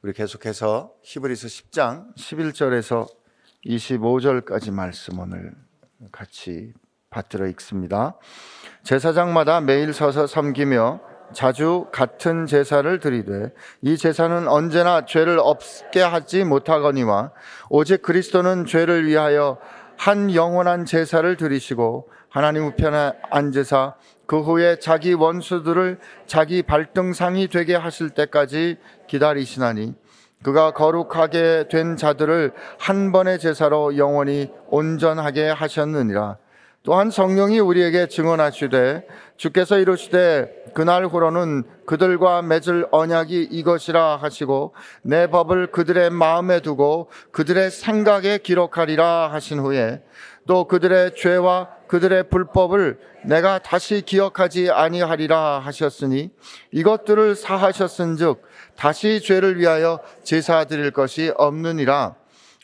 우리 계속해서 히브리서 10장 11절에서 25절까지 말씀 오늘 같이 받들어 읽습니다. 제사장마다 매일 서서 섬기며 자주 같은 제사를 드리되 이 제사는 언제나 죄를 없게 하지 못하거니와 오직 그리스도는 죄를 위하여 한 영원한 제사를 드리시고 하나님 우편에 앉으사 그 후에 자기 원수들을 자기 발등상이 되게 하실 때까지 기다리시나니 그가 거룩하게 된 자들을 한 번의 제사로 영원히 온전하게 하셨느니라. 또한 성령이 우리에게 증언하시되 주께서 이르시되 그날 후로는 그들과 맺을 언약이 이것이라 하시고 내 법을 그들의 마음에 두고 그들의 생각에 기록하리라 하신 후에 또 그들의 죄와 그들의 불법을 내가 다시 기억하지 아니하리라 하셨으니 이것들을 사하셨은즉 다시 죄를 위하여 제사 드릴 것이 없느니라.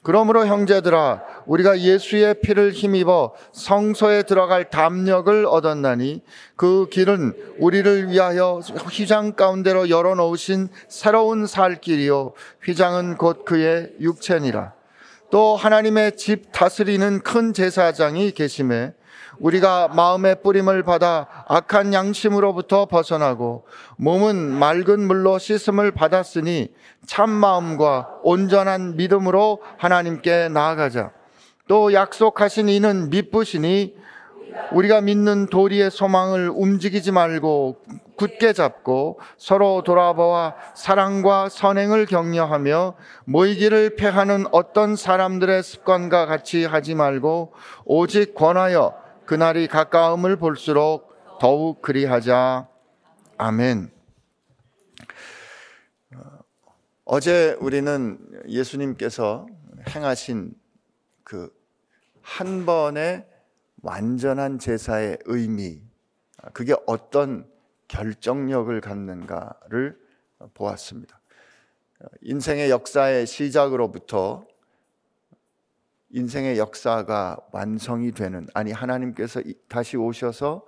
그러므로 형제들아 우리가 예수의 피를 힘입어 성소에 들어갈 담력을 얻었나니 그 길은 우리를 위하여 휘장 가운데로 열어 놓으신 새로운 살 길이요 휘장은 곧 그의 육체니라. 또 하나님의 집 다스리는 큰 제사장이 계심에 우리가 마음의 뿌림을 받아 악한 양심으로부터 벗어나고 몸은 맑은 물로 씻음을 받았으니 참 마음과 온전한 믿음으로 하나님께 나아가자. 또 약속하신 이는 믿으시니 우리가 믿는 도리의 소망을 움직이지 말고 굳게 잡고 서로 돌아보아 사랑과 선행을 격려하며 모이기를 패하는 어떤 사람들의 습관과 같이 하지 말고 오직 권하여 그날이 가까움을 볼수록 더욱 그리하자. 아멘. 어제 우리는 예수님께서 행하신 그 한 번의 완전한 제사의 의미, 그게 어떤 결정력을 갖는가를 보았습니다. 인생의 역사의 시작으로부터 인생의 역사가 완성이 되는, 아니, 하나님께서 다시 오셔서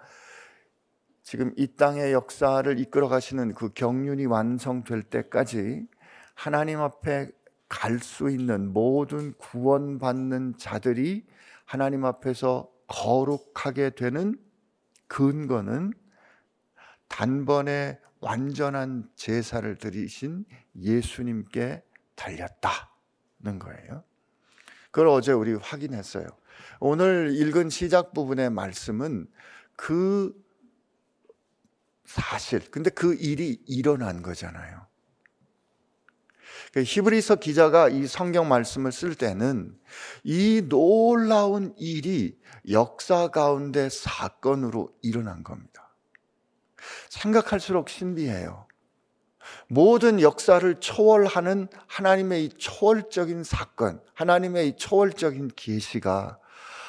지금 이 땅의 역사를 이끌어 가시는 그 경륜이 완성될 때까지 하나님 앞에 갈 수 있는 모든 구원받는 자들이 하나님 앞에서 거룩하게 되는 근거는 단번에 완전한 제사를 드리신 예수님께 달렸다는 거예요. 그걸 어제 우리 확인했어요. 오늘 읽은 시작 부분의 말씀은 그 사실, 근데 그 일이 일어난 거잖아요. 그 히브리서 기자가 이 성경 말씀을 쓸 때는 이 놀라운 일이 역사 가운데 사건으로 일어난 겁니다. 생각할수록 신비해요. 모든 역사를 초월하는 하나님의 이 초월적인 사건, 하나님의 이 초월적인 계시가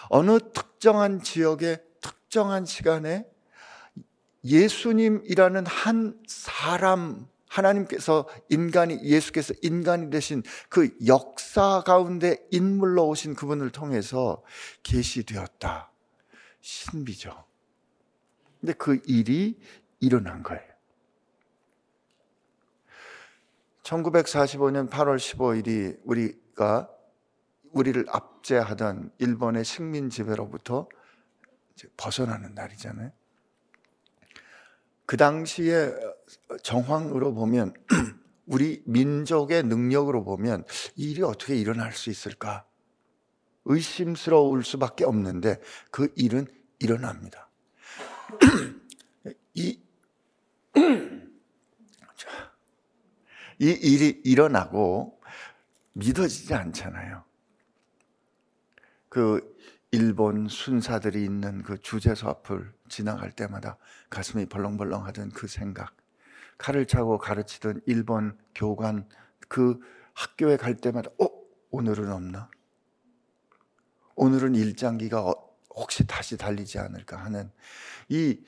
어느 특정한 지역의 특정한 시간에 예수님이라는 한 사람 하나님께서 인간이 예수께서 인간이 되신 그 역사 가운데 인물로 오신 그분을 통해서 계시되었다. 신비죠. 근데 그 일이 일어난 거예요. 1945년 8월 15일이 우리가 우리를 압제하던 일본의 식민 지배로부터 벗어나는 날이잖아요. 그 당시에 정황으로 보면 우리 민족의 능력으로 보면 이 일이 어떻게 일어날 수 있을까? 의심스러울 수밖에 없는데 그 일은 일어납니다. 이, 이 일이 일어나고 믿어지지 않잖아요. 그 일본 순사들이 있는 그 주제소 앞을 지나갈 때마다 가슴이 벌렁벌렁 하던 그 생각. 칼을 차고 가르치던 일본 교관 그 학교에 갈 때마다 어 오늘은 없나? 오늘은 일장기가 어, 혹시 다시 달리지 않을까 하는 이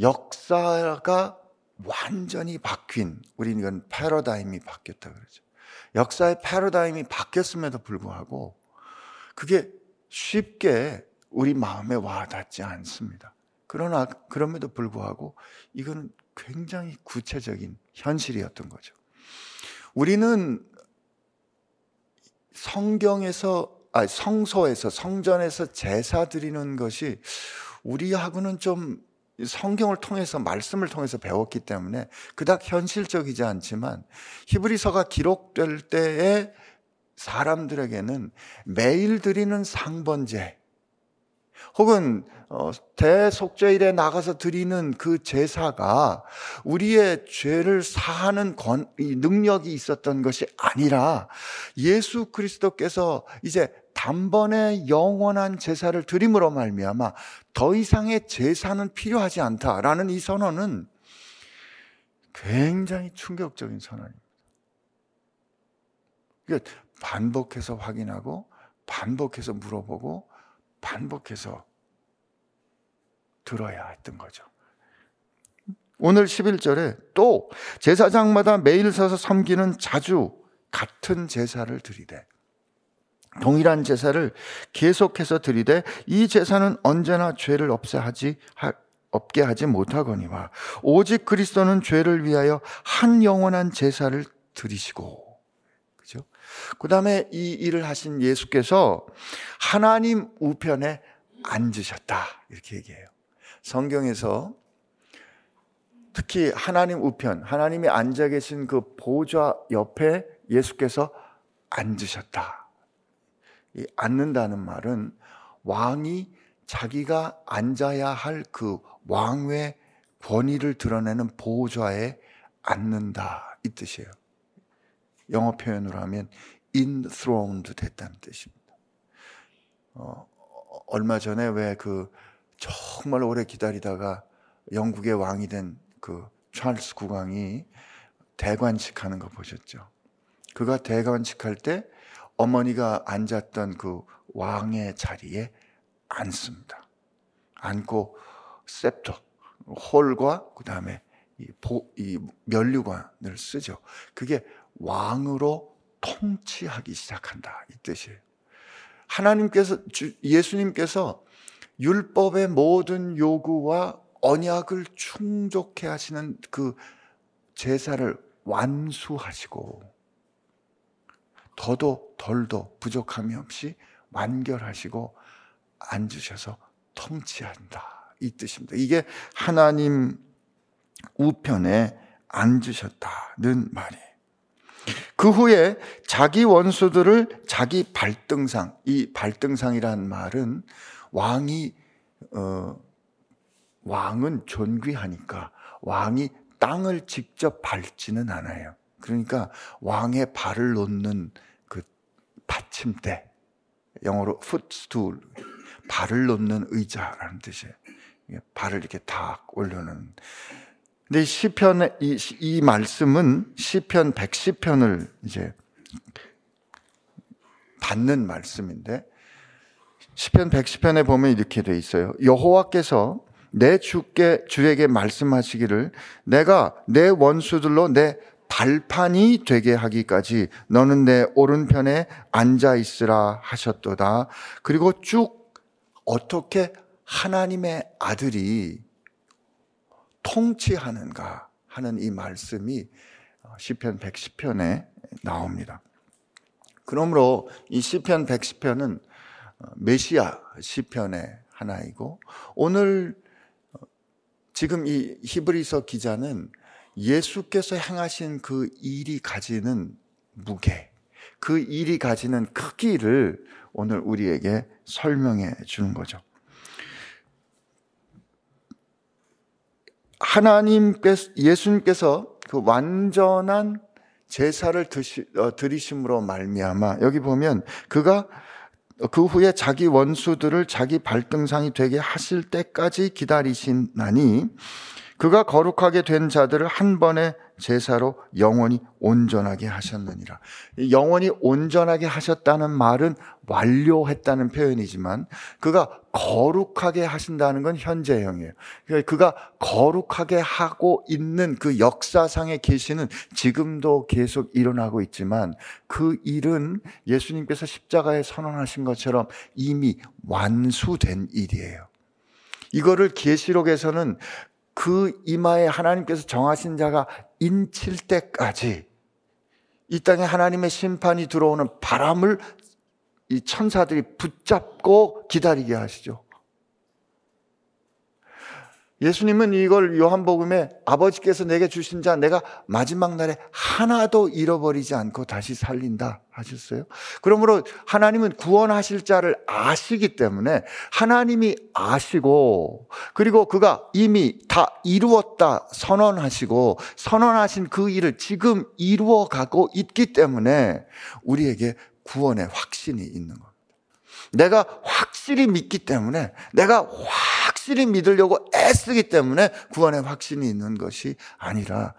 역사가 완전히 바뀐 우리는 이건 패러다임이 바뀌었다 그러죠. 역사의 패러다임이 바뀌었음에도 불구하고 그게 쉽게 우리 마음에 와닿지 않습니다. 그러나 그럼에도 불구하고 이거는 굉장히 구체적인 현실이었던 거죠. 우리는 성경에서 아 성소에서 성전에서 제사 드리는 것이 우리하고는 좀 성경을 통해서 말씀을 통해서 배웠기 때문에 그닥 현실적이지 않지만 히브리서가 기록될 때에 사람들에게는 매일 드리는 상번제 혹은 어, 대속죄일에 나가서 드리는 그 제사가 우리의 죄를 사하는 권, 능력이 있었던 것이 아니라 예수 그리스도께서 이제 단번에 영원한 제사를 드림으로 말미암아 더 이상의 제사는 필요하지 않다라는 이 선언은 굉장히 충격적인 선언입니다. 그러니까 반복해서 확인하고 반복해서 물어보고 반복해서 들어야 했던 거죠. 오늘 11절에 또 제사장마다 매일 서서 섬기는 자주 같은 제사를 드리되 동일한 제사를 계속해서 드리되 이 제사는 언제나 죄를 없애하지 없게 하지 못하거니와 오직 그리스도는 죄를 위하여 한 영원한 제사를 드리시고 그죠? 그다음에 이 일을 하신 예수께서 하나님 우편에 앉으셨다 이렇게 얘기해요. 성경에서 특히 하나님 우편, 하나님이 앉아 계신 그 보좌 옆에 예수께서 앉으셨다. 이 앉는다는 말은 왕이 자기가 앉아야 할 그 왕의 권위를 드러내는 보좌에 앉는다 이 뜻이에요. 영어 표현으로 하면 enthroned 됐다는 뜻입니다. 어, 얼마 전에 왜 그 정말 오래 기다리다가 영국의 왕이 된 그 찰스 국왕이 대관식 하는 거 보셨죠? 그가 대관식 할 때 어머니가 앉았던 그 왕의 자리에 앉습니다. 앉고 셉터, 홀과 그 다음에 이, 이 면류관을 쓰죠. 그게 왕으로 통치하기 시작한다 이 뜻이에요. 하나님께서 예수님께서 율법의 모든 요구와 언약을 충족해 하시는 그 제사를 완수하시고 더도 덜도 부족함이 없이 완결하시고 앉으셔서 통치한다. 이 뜻입니다. 이게 하나님 우편에 앉으셨다는 말이에요. 그 후에 자기 원수들을 자기 발등상, 이 발등상이란 말은 왕이, 어, 왕은 존귀하니까 왕이 땅을 직접 밟지는 않아요. 그러니까 왕의 발을 놓는 받침대, 영어로 footstool, 발을 놓는 의자라는 뜻이에요. 발을 이렇게 탁 올려놓는. 근데 시편의 이, 이 말씀은 시편 110편을 이제 받는 말씀인데 시편 110편에 보면 이렇게 돼 있어요. 여호와께서 내 주께 주에게 말씀하시기를 내가 내 원수들로 내 발판이 되게 하기까지 너는 내 오른편에 앉아 있으라 하셨도다. 그리고 쭉 어떻게 하나님의 아들이 통치하는가 하는 이 말씀이 시편 110편에 나옵니다. 그러므로 이 시편 110편은 메시아 시편의 하나이고 오늘 지금 이 히브리서 기자는 예수께서 행하신 그 일이 가지는 무게, 그 일이 가지는 크기를 오늘 우리에게 설명해 주는 거죠. 하나님께서, 예수님께서 그 완전한 제사를 드시, 어, 드리심으로 말미암아 여기 보면 그가 그 후에 자기 원수들을 자기 발등상이 되게 하실 때까지 기다리신나니 그가 거룩하게 된 자들을 한 번에 제사로 영원히 온전하게 하셨느니라. 영원히 온전하게 하셨다는 말은 완료했다는 표현이지만 그가 거룩하게 하신다는 건 현재형이에요. 그러니까 그가 거룩하게 하고 있는 그 역사상의 계시는 지금도 계속 일어나고 있지만 그 일은 예수님께서 십자가에 선언하신 것처럼 이미 완수된 일이에요. 이거를 계시록에서는 그 이마에 하나님께서 정하신 자가 인칠 때까지 이 땅에 하나님의 심판이 들어오는 바람을 이 천사들이 붙잡고 기다리게 하시죠. 예수님은 이걸 요한복음에 아버지께서 내게 주신 자 내가 마지막 날에 하나도 잃어버리지 않고 다시 살린다 하셨어요. 그러므로 하나님은 구원하실 자를 아시기 때문에 하나님이 아시고 그리고 그가 이미 다 이루었다 선언하시고 선언하신 그 일을 지금 이루어 가고 있기 때문에 우리에게 구원의 확신이 있는 겁니다. 내가 확실히 믿기 때문에 내가 확 실히 믿으려고 애쓰기 때문에 구원의 확신이 있는 것이 아니라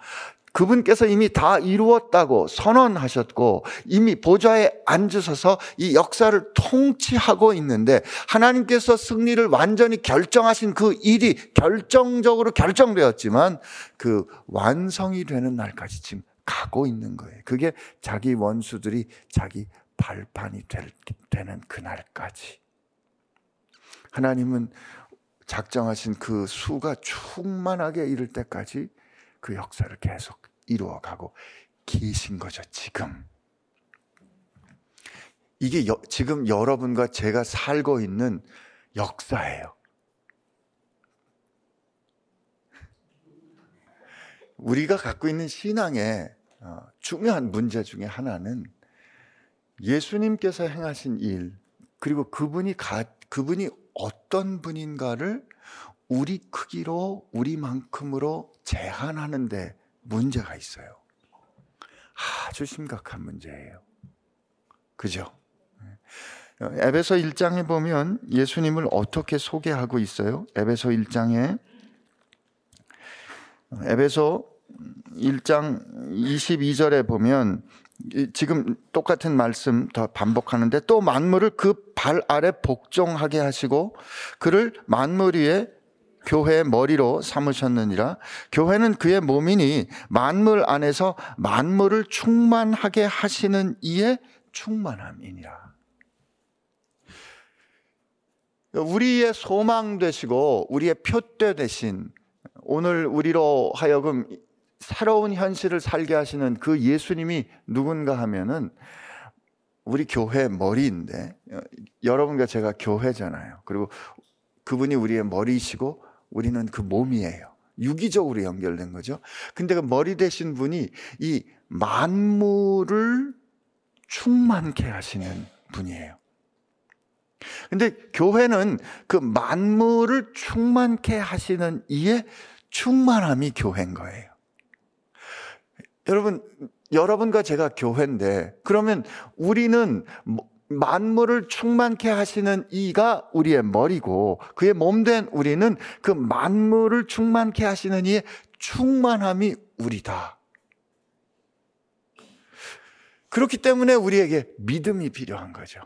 그분께서 이미 다 이루었다고 선언하셨고 이미 보좌에 앉으셔서 이 역사를 통치하고 있는데 하나님께서 승리를 완전히 결정하신 그 일이 결정적으로 결정되었지만 그 완성이 되는 날까지 지금 가고 있는 거예요. 그게 자기 원수들이 자기 발판이 될, 되는 그날까지. 하나님은 작정하신 그 수가 충만하게 이를 때까지 그 역사를 계속 이루어가고 계신 거죠, 지금. 이게 여, 지금 여러분과 제가 살고 있는 역사예요. 우리가 갖고 있는 신앙의 어, 중요한 문제 중에 하나는 예수님께서 행하신 일, 그리고 그분이 가, 그분이 어떤 분인가를 우리 크기로, 우리만큼으로 제한하는데 문제가 있어요. 아주 심각한 문제예요. 그죠? 에베소 1장에 보면 예수님을 어떻게 소개하고 있어요? 에베소 1장에 에베소 1장 22절에 보면 지금 똑같은 말씀 더 반복하는데 또 만물을 그 발 아래 복종하게 하시고 그를 만물 위에 교회의 머리로 삼으셨느니라 교회는 그의 몸이니 만물 안에서 만물을 충만하게 하시는 이의 충만함이니라. 우리의 소망 되시고 우리의 표대 되신 오늘 우리로 하여금 새로운 현실을 살게 하시는 그 예수님이 누군가 하면은 우리 교회 머리인데 여러분과 제가 교회잖아요. 그리고 그분이 우리의 머리이시고 우리는 그 몸이에요. 유기적으로 연결된 거죠. 근데 그 머리 되신 분이 이 만물을 충만케 하시는 분이에요. 근데 교회는 그 만물을 충만케 하시는 이의 충만함이 교회인 거예요. 여러분, 여러분과 제가 교회인데, 그러면 우리는 뭐 만물을 충만케 하시는 이가 우리의 머리고, 그의 몸된 우리는 그 만물을 충만케 하시는 이의 충만함이 우리다. 그렇기 때문에 우리에게 믿음이 필요한 거죠.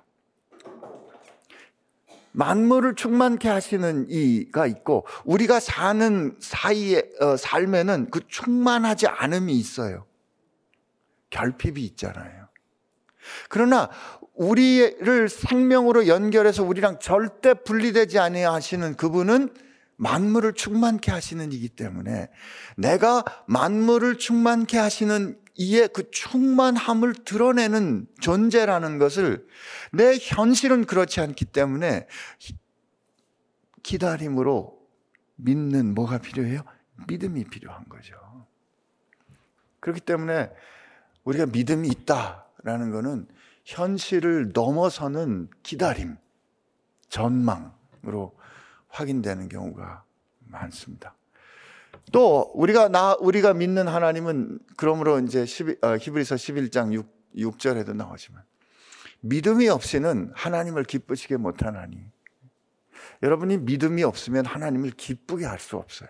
만물을 충만케 하시는 이가 있고 우리가 사는 사이에 어, 삶에는 그 충만하지 않음이 있어요. 결핍이 있잖아요. 그러나 우리를 생명으로 연결해서 우리랑 절대 분리되지 아니하시는 그분은 만물을 충만케 하시는 이기 때문에 내가 만물을 충만케 하시는 이의 그 충만함을 드러내는 존재라는 것을 내 현실은 그렇지 않기 때문에 기다림으로 믿는 뭐가 필요해요? 믿음이 필요한 거죠. 그렇기 때문에 우리가 믿음이 있다라는 것은 현실을 넘어서는 기다림, 전망으로 확인되는 경우가 많습니다. 또 우리가 나 우리가 믿는 하나님은 그러므로 이제 12, 어, 히브리서 11장 6, 6절에도 나오지만 믿음이 없이는 하나님을 기쁘시게 못하나니 여러분이 믿음이 없으면 하나님을 기쁘게 할 수 없어요.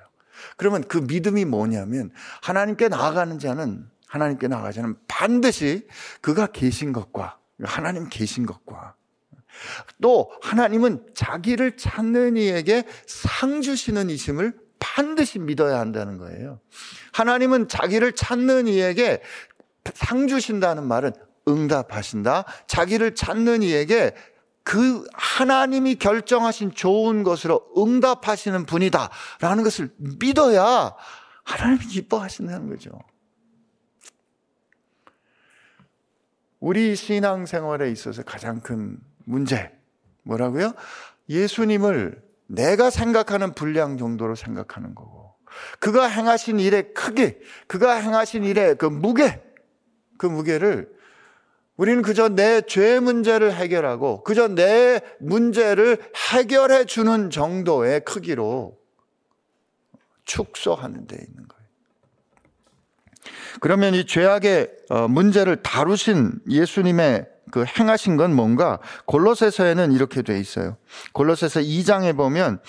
그러면 그 믿음이 뭐냐면 하나님께 나아가는 자는 하나님께 나아가자는 반드시 그가 계신 것과 하나님 계신 것과 또 하나님은 자기를 찾는 이에게 상 주시는 이심을 반드시 믿어야 한다는 거예요. 하나님은 자기를 찾는 이에게 상 주신다는 말은 응답하신다. 자기를 찾는 이에게 그 하나님이 결정하신 좋은 것으로 응답하시는 분이다. 라는 것을 믿어야 하나님이 기뻐하신다는 거죠. 우리 신앙생활에 있어서 가장 큰 문제 뭐라고요? 예수님을 내가 생각하는 분량 정도로 생각하는 거고 그가 행하신 일의 크기, 그가 행하신 일의 그 무게, 그 무게를 우리는 그저 내 죄 문제를 해결하고 그저 내 문제를 해결해 주는 정도의 크기로 축소하는 데 있는 거예요. 그러면 이 죄악의 어, 문제를 다루신 예수님의 그 행하신 건 뭔가 골로새서에는 이렇게 돼 있어요. 골로새서 2장에 보면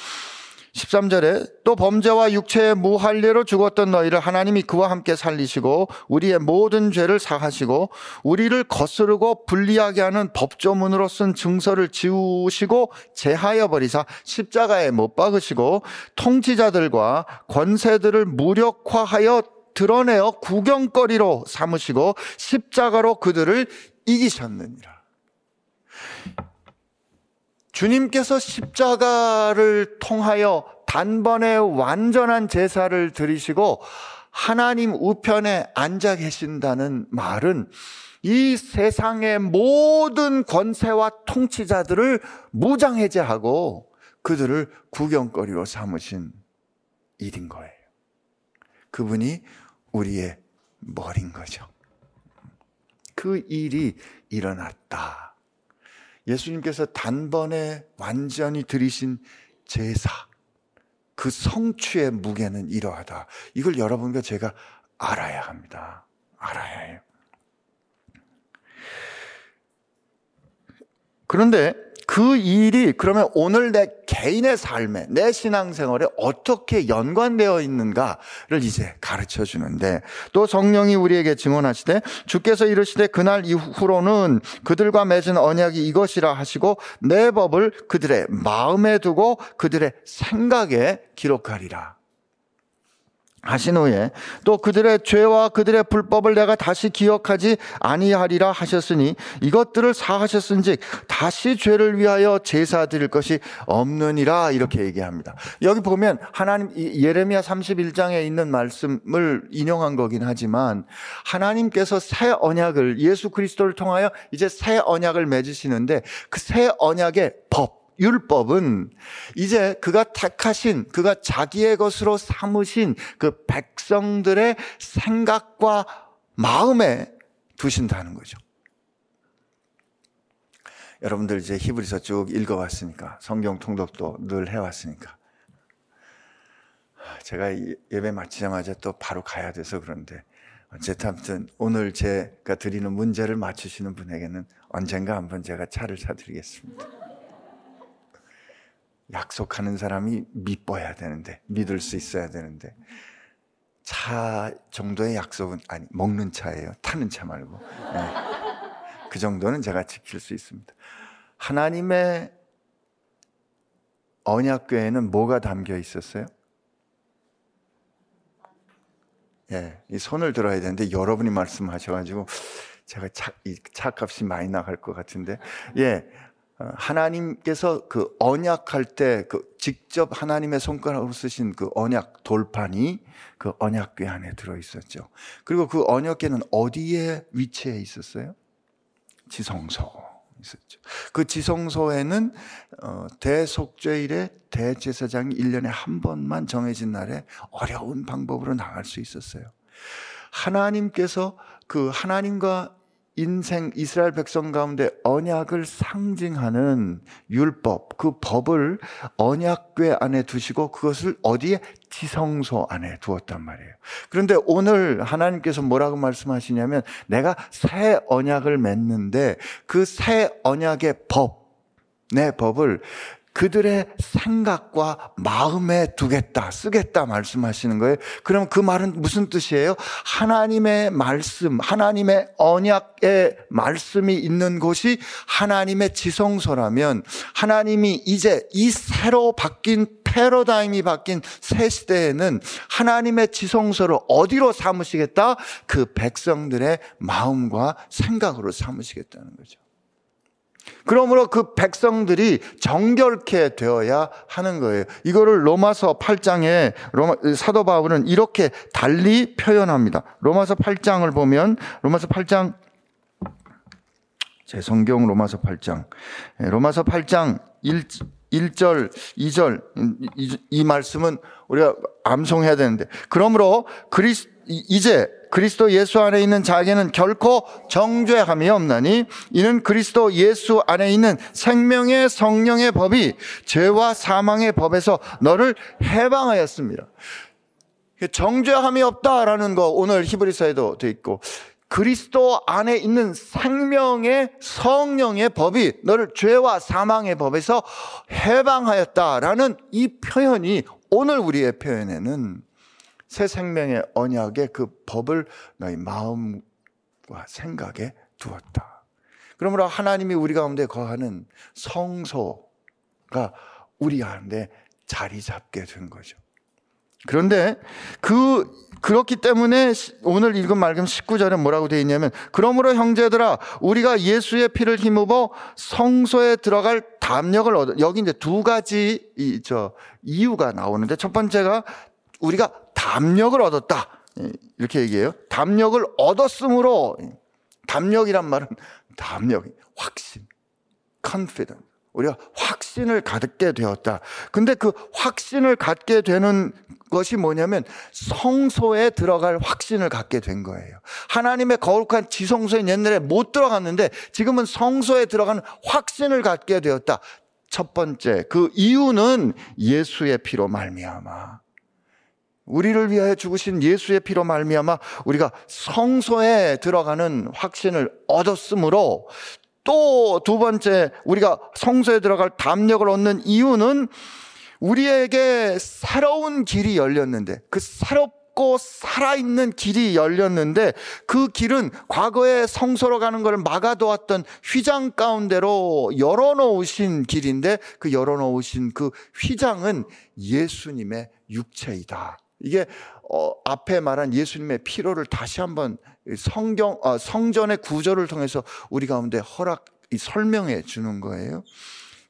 13절에 또 범죄와 육체의 무할례로 죽었던 너희를 하나님이 그와 함께 살리시고 우리의 모든 죄를 사하시고 우리를 거스르고 불리하게 하는 법조문으로 쓴 증서를 지우시고 제하여 버리사 십자가에 못 박으시고 통치자들과 권세들을 무력화하여 드러내어 구경거리로 삼으시고 십자가로 그들을 이기셨느니라. 주님께서 십자가를 통하여 단번에 완전한 제사를 드리시고 하나님 우편에 앉아 계신다는 말은 이 세상의 모든 권세와 통치자들을 무장해제하고 그들을 구경거리로 삼으신 일인 거예요. 그분이 우리의 머린 거죠. 그 일이 일어났다. 예수님께서 단번에 완전히 들이신 제사, 그 성취의 무게는 이러하다. 이걸 여러분과 제가 알아야 합니다. 알아야 해요. 그런데 그 일이 그러면 오늘 내 개인의 삶에, 내 신앙생활에 어떻게 연관되어 있는가를 이제 가르쳐 주는데 또 성령이 우리에게 증언하시되 주께서 이르시되 그날 이후로는 그들과 맺은 언약이 이것이라 하시고 내 법을 그들의 마음에 두고 그들의 생각에 기록하리라. 하신 후에 또 그들의 죄와 그들의 불법을 내가 다시 기억하지 아니하리라 하셨으니 이것들을 사하셨은즉 다시 죄를 위하여 제사 드릴 것이 없느니라 이렇게 얘기합니다. 여기 보면 하나님 예레미야 31장에 있는 말씀을 인용한 거긴 하지만 하나님께서 새 언약을 예수 그리스도를 통하여 이제 새 언약을 맺으시는데 그 새 언약의 법 율법은 이제 그가 택하신, 그가 자기의 것으로 삼으신 그 백성들의 생각과 마음에 두신다는 거죠. 여러분들 이제 히브리서 쭉 읽어왔으니까, 성경 통독도 늘 해왔으니까. 제가 예배 마치자마자 또 바로 가야 돼서 그런데, 어쨌든 오늘 제가 드리는 문제를 맞추시는 분에게는 언젠가 한번 제가 차를 사드리겠습니다. 약속하는 사람이 믿어야 되는데, 믿을 수 있어야 되는데, 차 정도의 약속은, 아니, 먹는 차예요. 타는 차 말고. 네. 그 정도는 제가 지킬 수 있습니다. 하나님의 언약궤에는 뭐가 담겨 있었어요? 예, 이 손을 들어야 되는데 여러분이 말씀하셔가지고 제가 차, 이 차값이 많이 나갈 것 같은데, 예, 어, 하나님께서 그 언약할 때 그 직접 하나님의 손가락으로 쓰신 그 언약 돌판이 그 언약궤 안에 들어 있었죠. 그리고 그 언약궤는 어디에 위치해 있었어요? 지성소 있었죠. 그 지성소에는 어, 대속죄일에 대제사장이 1년에 한 번만 정해진 날에 어려운 방법으로 나갈 수 있었어요. 하나님께서 그 하나님과 인생 이스라엘 백성 가운데 언약을 상징하는 율법, 그 법을 언약궤 안에 두시고 그것을 어디에 지성소 안에 두었단 말이에요. 그런데 오늘 하나님께서 뭐라고 말씀하시냐면 내가 새 언약을 맺는데 그 새 언약의 법, 내 법을 그들의 생각과 마음에 두겠다, 쓰겠다 말씀하시는 거예요. 그럼 그 말은 무슨 뜻이에요? 하나님의 말씀, 하나님의 언약의 말씀이 있는 곳이 하나님의 지성소라면 하나님이 이제 이 새로 바뀐 패러다임이 바뀐 새 시대에는 하나님의 지성소를 어디로 삼으시겠다? 그 백성들의 마음과 생각으로 삼으시겠다는 거죠. 그러므로 그 백성들이 정결케 되어야 하는 거예요. 이거를 로마서 8장에 로마, 사도 바울은 이렇게 달리 표현합니다. 로마서 8장을 보면 로마서 8장 제 성경 로마서 8장. 예, 로마서 8장 1, 1절, 2절, 이, 이 말씀은 우리가 암송해야 되는데. 그러므로 그리스, 이제 그리스도 예수 안에 있는 자에게는 결코 정죄함이 없나니 이는 그리스도 예수 안에 있는 생명의 성령의 법이 죄와 사망의 법에서 너를 해방하였습니다. 정죄함이 없다라는 거 오늘 히브리서에도 돼 있고 그리스도 안에 있는 생명의 성령의 법이 너를 죄와 사망의 법에서 해방하였다라는 이 표현이 오늘 우리의 표현에는 새 생명의 언약의 그 법을 너희 마음과 생각에 두었다. 그러므로 하나님이 우리 가운데 거하는 성소가 우리 가운데 자리 잡게 된 거죠. 그런데 그 그렇기 때문에 오늘 읽은 말씀 19절에 뭐라고 되어 있냐면 그러므로 형제들아 우리가 예수의 피를 힘입어 성소에 들어갈 담력을 얻어 여기 이제 두 가지 이 저 이유가 나오는데 첫 번째가 우리가 담력을 얻었다. 예, 이렇게 얘기해요. 담력을 얻었으므로 담력이란 말은 담력, 확신, confidence. 우리가 확신을 갖게 되었다. 근데 그 확신을 갖게 되는 것이 뭐냐면 성소에 들어갈 확신을 갖게 된 거예요. 하나님의 거룩한 지성소에 옛날에 못 들어갔는데 지금은 성소에 들어가는 확신을 갖게 되었다. 첫 번째 그 이유는 예수의 피로 말미암아 우리를 위하여 죽으신 예수의 피로 말미암아 우리가 성소에 들어가는 확신을 얻었으므로 또 두 번째 우리가 성소에 들어갈 담력을 얻는 이유는 우리에게 새로운 길이 열렸는데 그 새롭고 살아있는 길이 열렸는데 그 길은 과거에 성소로 가는 것을 막아두었던 휘장 가운데로 열어놓으신 길인데 그 열어놓으신 그 휘장은 예수님의 육체이다. 이게 어, 앞에 말한 예수님의 피로를 다시 한번 성경 어, 성전의 구절을 통해서 우리 가운데 허락 설명해 주는 거예요.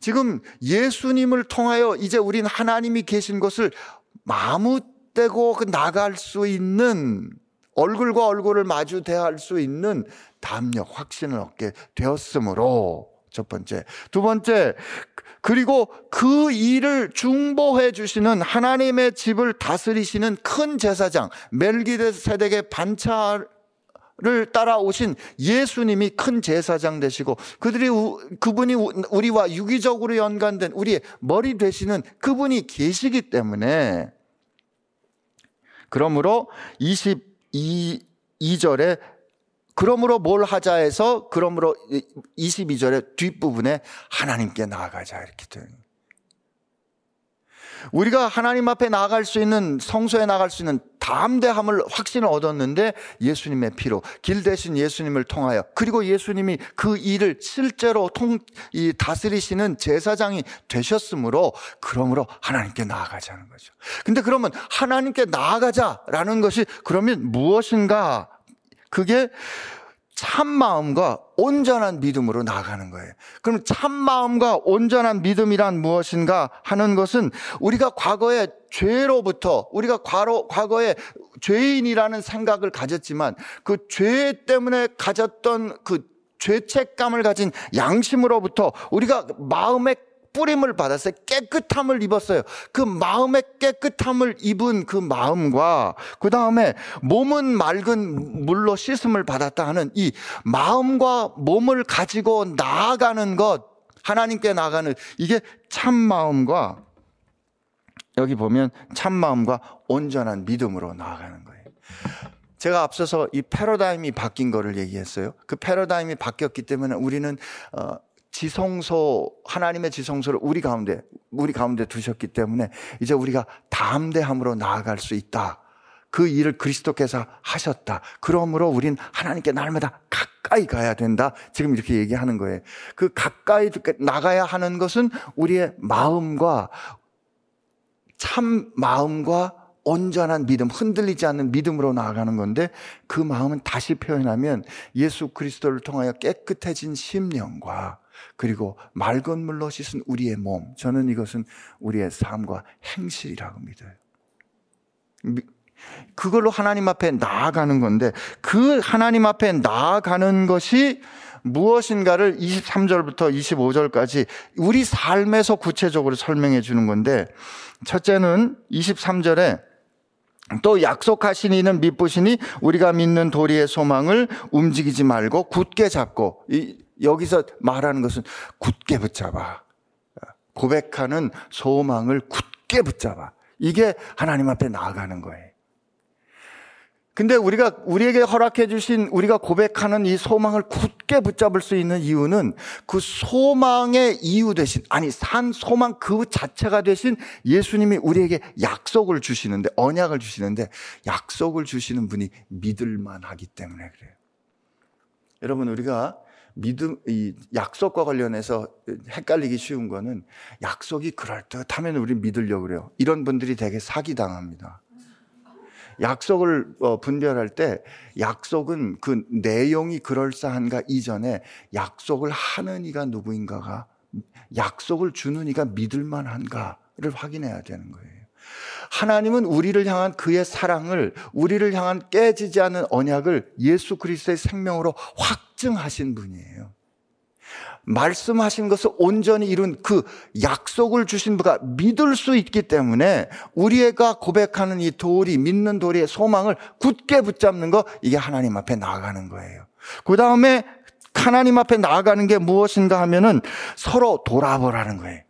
지금 예수님을 통하여 이제 우린 하나님이 계신 것을 마무떼고 그 나갈 수 있는 얼굴과 얼굴을 마주 대할 수 있는 담력, 확신을 얻게 되었으므로 첫 번째. 두 번째, 그리고 그 일을 중보해 주시는 하나님의 집을 다스리시는 큰 제사장 멜기데세덱의 반차 를 따라오신 예수님이 큰 제사장 되시고 그들이 그분이 우리와 유기적으로 연관된 우리의 머리 되시는 그분이 계시기 때문에 그러므로 22 2절에 그러므로 뭘 하자 해서 그러므로 22절의 뒷부분에 하나님께 나아가자 이렇게 되 우리가 하나님 앞에 나아갈 수 있는 성소에 나갈 수 있는 담대함을 확신을 얻었는데 예수님의 피로 길 대신 예수님을 통하여 그리고 예수님이 그 일을 실제로 통, 이 다스리시는 제사장이 되셨으므로 그러므로 하나님께 나아가자는 거죠. 근데 그러면 하나님께 나아가자라는 것이 그러면 무엇인가 그게 참 마음과 온전한 믿음으로 나가는 거예요. 그럼 참 마음과 온전한 믿음이란 무엇인가 하는 것은 우리가 과거에 죄로부터 우리가 과로, 과거에 죄인이라는 생각을 가졌지만 그 죄 때문에 가졌던 그 죄책감을 가진 양심으로부터 우리가 마음에 뿌림을 받았어요. 깨끗함을 입었어요. 그 마음의 깨끗함을 입은 그 마음과 그 다음에 몸은 맑은 물로 씻음을 받았다 하는 이 마음과 몸을 가지고 나아가는 것, 하나님께 나가는 이게 참 마음과 여기 보면 참 마음과 온전한 믿음으로 나아가는 거예요. 제가 앞서서 이 패러다임이 바뀐 거를 얘기했어요. 그 패러다임이 바뀌었기 때문에 우리는 어, 지성소 하나님의 지성소를 우리 가운데 우리 가운데 두셨기 때문에 이제 우리가 담대함으로 나아갈 수 있다. 그 일을 그리스도께서 하셨다. 그러므로 우린 하나님께 날마다 가까이 가야 된다. 지금 이렇게 얘기하는 거예요. 그 가까이 나가야 하는 것은 우리의 마음과 참 마음과 온전한 믿음, 흔들리지 않는 믿음으로 나아가는 건데 그 마음은 다시 표현하면 예수 그리스도를 통하여 깨끗해진 심령과 그리고 맑은 물로 씻은 우리의 몸. 저는 이것은 우리의 삶과 행실이라고 믿어요. 그걸로 하나님 앞에 나아가는 건데 그 하나님 앞에 나아가는 것이 무엇인가를 23절부터 25절까지 우리 삶에서 구체적으로 설명해 주는 건데 첫째는 23절에 또 약속하신 이는 믿으시니 우리가 믿는 도리의 소망을 움직이지 말고 굳게 잡고 이, 여기서 말하는 것은 굳게 붙잡아 고백하는 소망을 굳게 붙잡아 이게 하나님 앞에 나아가는 거예요. 근데 우리가 우리에게 허락해 주신 우리가 고백하는 이 소망을 굳게 붙잡을 수 있는 이유는 그 소망의 이유 대신 아니 산 소망 그 자체가 되신 예수님이 우리에게 약속을 주시는데 언약을 주시는데 약속을 주시는 분이 믿을 만 하기 때문에 그래요. 여러분 우리가 믿음 이 약속과 관련해서 헷갈리기 쉬운 거는 약속이 그럴듯 하면 우리 믿으려고 그래요. 이런 분들이 되게 사기 당합니다. 약속을 어, 분별할 때 약속은 그 내용이 그럴싸한가 이전에 약속을 하는 이가 누구인가가 약속을 주는 이가 믿을 만한가를 확인해야 되는 거예요. 하나님은 우리를 향한 그의 사랑을 우리를 향한 깨지지 않은 언약을 예수 그리스도의 생명으로 확증하신 분이에요. 말씀하신 것을 온전히 이룬 그 약속을 주신 분가 믿을 수 있기 때문에 우리가 고백하는 이 도리, 믿는 도리의 소망을 굳게 붙잡는 거, 이게 하나님 앞에 나아가는 거예요. 그 다음에 하나님 앞에 나아가는 게 무엇인가 하면은 서로 돌아보라는 거예요.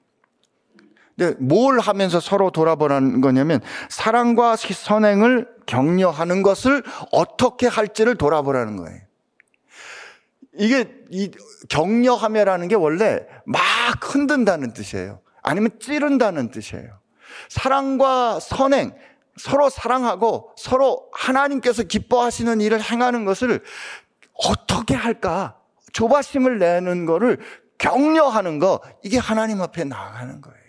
근데 뭘 하면서 서로 돌아보라는 거냐면 사랑과 선행을 격려하는 것을 어떻게 할지를 돌아보라는 거예요. 이게 이 격려하며라는 게 원래 막 흔든다는 뜻이에요. 아니면 찌른다는 뜻이에요. 사랑과 선행, 서로 사랑하고 서로 하나님께서 기뻐하시는 일을 행하는 것을 어떻게 할까? 조바심을 내는 거를 격려하는 거, 이게 하나님 앞에 나아가는 거예요.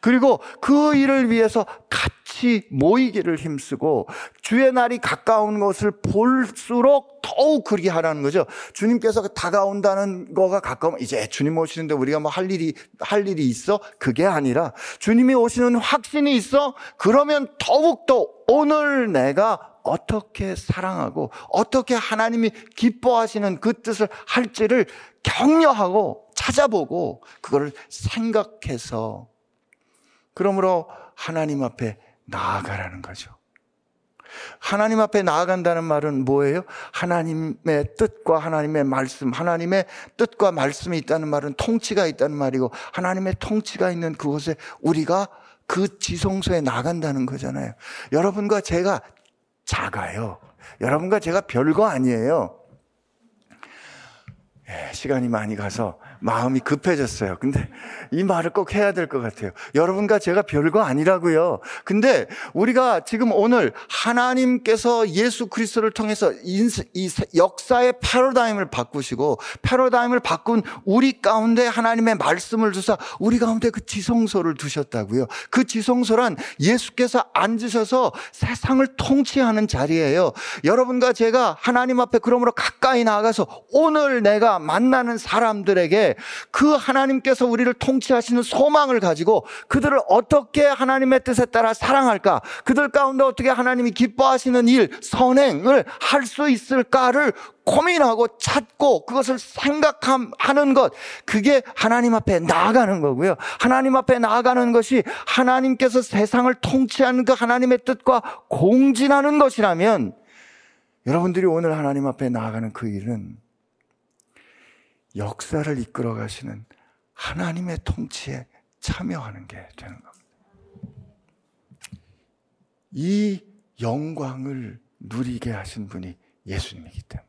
그리고 그 일을 위해서 같이 모이기를 힘쓰고 주의 날이 가까운 것을 볼수록 더욱 그리 하라는 거죠. 주님께서 다가온다는 거가 가까우면 이제 주님 오시는데 우리가 뭐 할 일이 할 일이 있어? 그게 아니라 주님이 오시는 확신이 있어? 그러면 더욱 더 오늘 내가 어떻게 사랑하고 어떻게 하나님이 기뻐하시는 그 뜻을 할지를 격려하고 찾아보고 그거를 생각해서 그러므로 하나님 앞에 나아가라는 거죠. 하나님 앞에 나아간다는 말은 뭐예요? 하나님의 뜻과 하나님의 말씀, 하나님의 뜻과 말씀이 있다는 말은 통치가 있다는 말이고 하나님의 통치가 있는 그곳에 우리가 그 지성소에 나간다는 거잖아요. 여러분과 제가 작아요. 여러분과 제가 별거 아니에요. 예, 시간이 많이 가서 마음이 급해졌어요. 근데 이 말을 꼭 해야 될 것 같아요. 여러분과 제가 별거 아니라고요. 근데 우리가 지금 오늘 하나님께서 예수 그리스도를 통해서 이 역사의 패러다임을 바꾸시고 패러다임을 바꾼 우리 가운데 하나님의 말씀을 주사 우리 가운데 그 지성소를 두셨다고요. 그 지성소란 예수께서 앉으셔서 세상을 통치하는 자리예요. 여러분과 제가 하나님 앞에 그러므로 가까이 나가서 오늘 내가 만나는 사람들에게 그 하나님께서 우리를 통치하시는 소망을 가지고 그들을 어떻게 하나님의 뜻에 따라 사랑할까? 그들 가운데 어떻게 하나님이 기뻐하시는 일, 선행을 할 수 있을까를 고민하고 찾고 그것을 생각하는 것, 그게 하나님 앞에 나아가는 거고요. 하나님 앞에 나아가는 것이 하나님께서 세상을 통치하는 그 하나님의 뜻과 공진하는 것이라면 여러분들이 오늘 하나님 앞에 나아가는 그 일은 역사를 이끌어 가시는 하나님의 통치에 참여하는 게 되는 겁니다. 이 영광을 누리게 하신 분이 예수님이기 때문에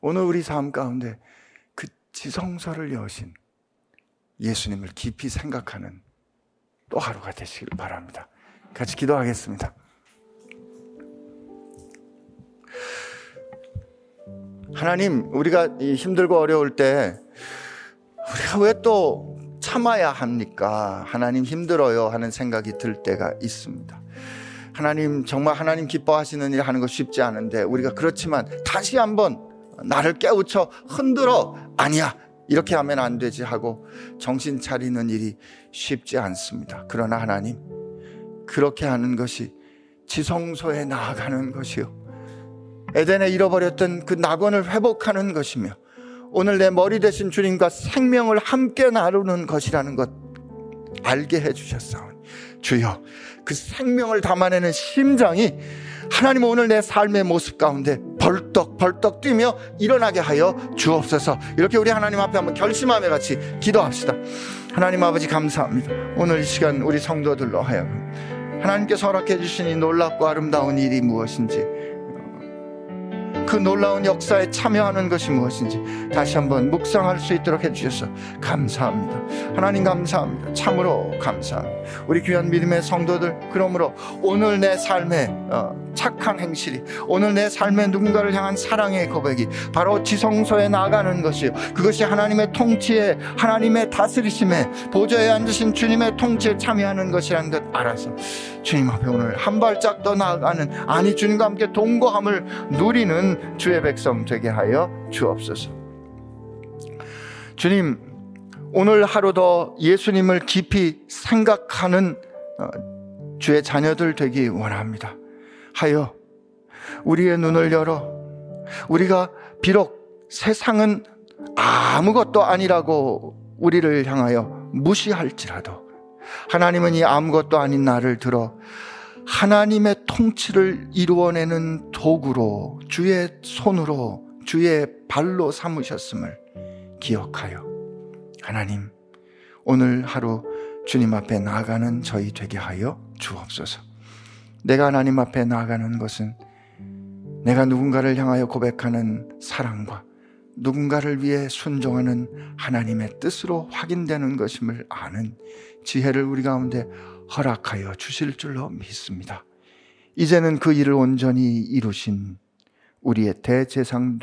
오늘 우리 삶 가운데 그 지성소를 여신 예수님을 깊이 생각하는 또 하루가 되시길 바랍니다. 같이 기도하겠습니다. 하나님, 우리가 힘들고 어려울 때 우리가 왜 또 참아야 합니까? 하나님 힘들어요 하는 생각이 들 때가 있습니다. 하나님 정말 하나님 기뻐하시는 일 하는 거 쉽지 않은데 우리가 그렇지만 다시 한번 나를 깨우쳐 흔들어 아니야 이렇게 하면 안 되지 하고 정신 차리는 일이 쉽지 않습니다. 그러나 하나님 그렇게 하는 것이 지성소에 나아가는 것이요 에덴에 잃어버렸던 그 낙원을 회복하는 것이며 오늘 내 머리 대신 주님과 생명을 함께 나누는 것이라는 것 알게 해주셨사오니 주여 그 생명을 담아내는 심장이 하나님 오늘 내 삶의 모습 가운데 벌떡 벌떡 뛰며 일어나게 하여 주옵소서. 이렇게 우리 하나님 앞에 한번 결심함에 같이 기도합시다. 하나님 아버지 감사합니다. 오늘 이 시간 우리 성도들로 하여금 하나님께서 허락해 주신 이 놀랍고 아름다운 일이 무엇인지 그 놀라운 역사에 참여하는 것이 무엇인지 다시 한번 묵상할 수 있도록 해주셔서 감사합니다. 하나님 감사합니다. 참으로 감사합니다. 우리 귀한 믿음의 성도들, 그러므로 오늘 내 삶에 어, 착한 행실이 오늘 내 삶의 누군가를 향한 사랑의 고백이 바로 지성소에 나가는 것이요. 그것이 하나님의 통치에 하나님의 다스리심에 보좌에 앉으신 주님의 통치에 참여하는 것이라는 것 알아서 주님 앞에 오늘 한 발짝 더 나아가는 아니 주님과 함께 동거함을 누리는 주의 백성 되게 하여 주옵소서. 주님 오늘 하루 더 예수님을 깊이 생각하는 어, 주의 자녀들 되기 원합니다. 하여 우리의 눈을 열어 우리가 비록 세상은 아무것도 아니라고 우리를 향하여 무시할지라도 하나님은 이 아무것도 아닌 나를 들어 하나님의 통치를 이루어내는 도구로 주의 손으로 주의 발로 삼으셨음을 기억하여 하나님 오늘 하루 주님 앞에 나아가는 저희 되게 하여 주옵소서. 내가 하나님 앞에 나아가는 것은 내가 누군가를 향하여 고백하는 사랑과 누군가를 위해 순종하는 하나님의 뜻으로 확인되는 것임을 아는 지혜를 우리 가운데 허락하여 주실 줄로 믿습니다. 이제는 그 일을 온전히 이루신 우리의 대제상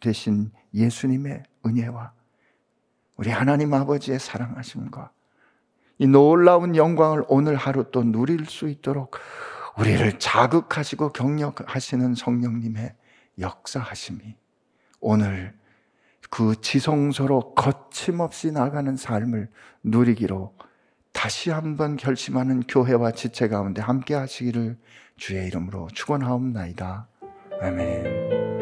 되신 예수님의 은혜와 우리 하나님 아버지의 사랑하심과 이 놀라운 영광을 오늘 하루 또 누릴 수 있도록 우리를 자극하시고 격려하시는 성령님의 역사하심이 오늘 그 지성소로 거침없이 나가는 삶을 누리기로 다시 한번 결심하는 교회와 지체 가운데 함께 하시기를 주의 이름으로 축원하옵나이다. 아멘.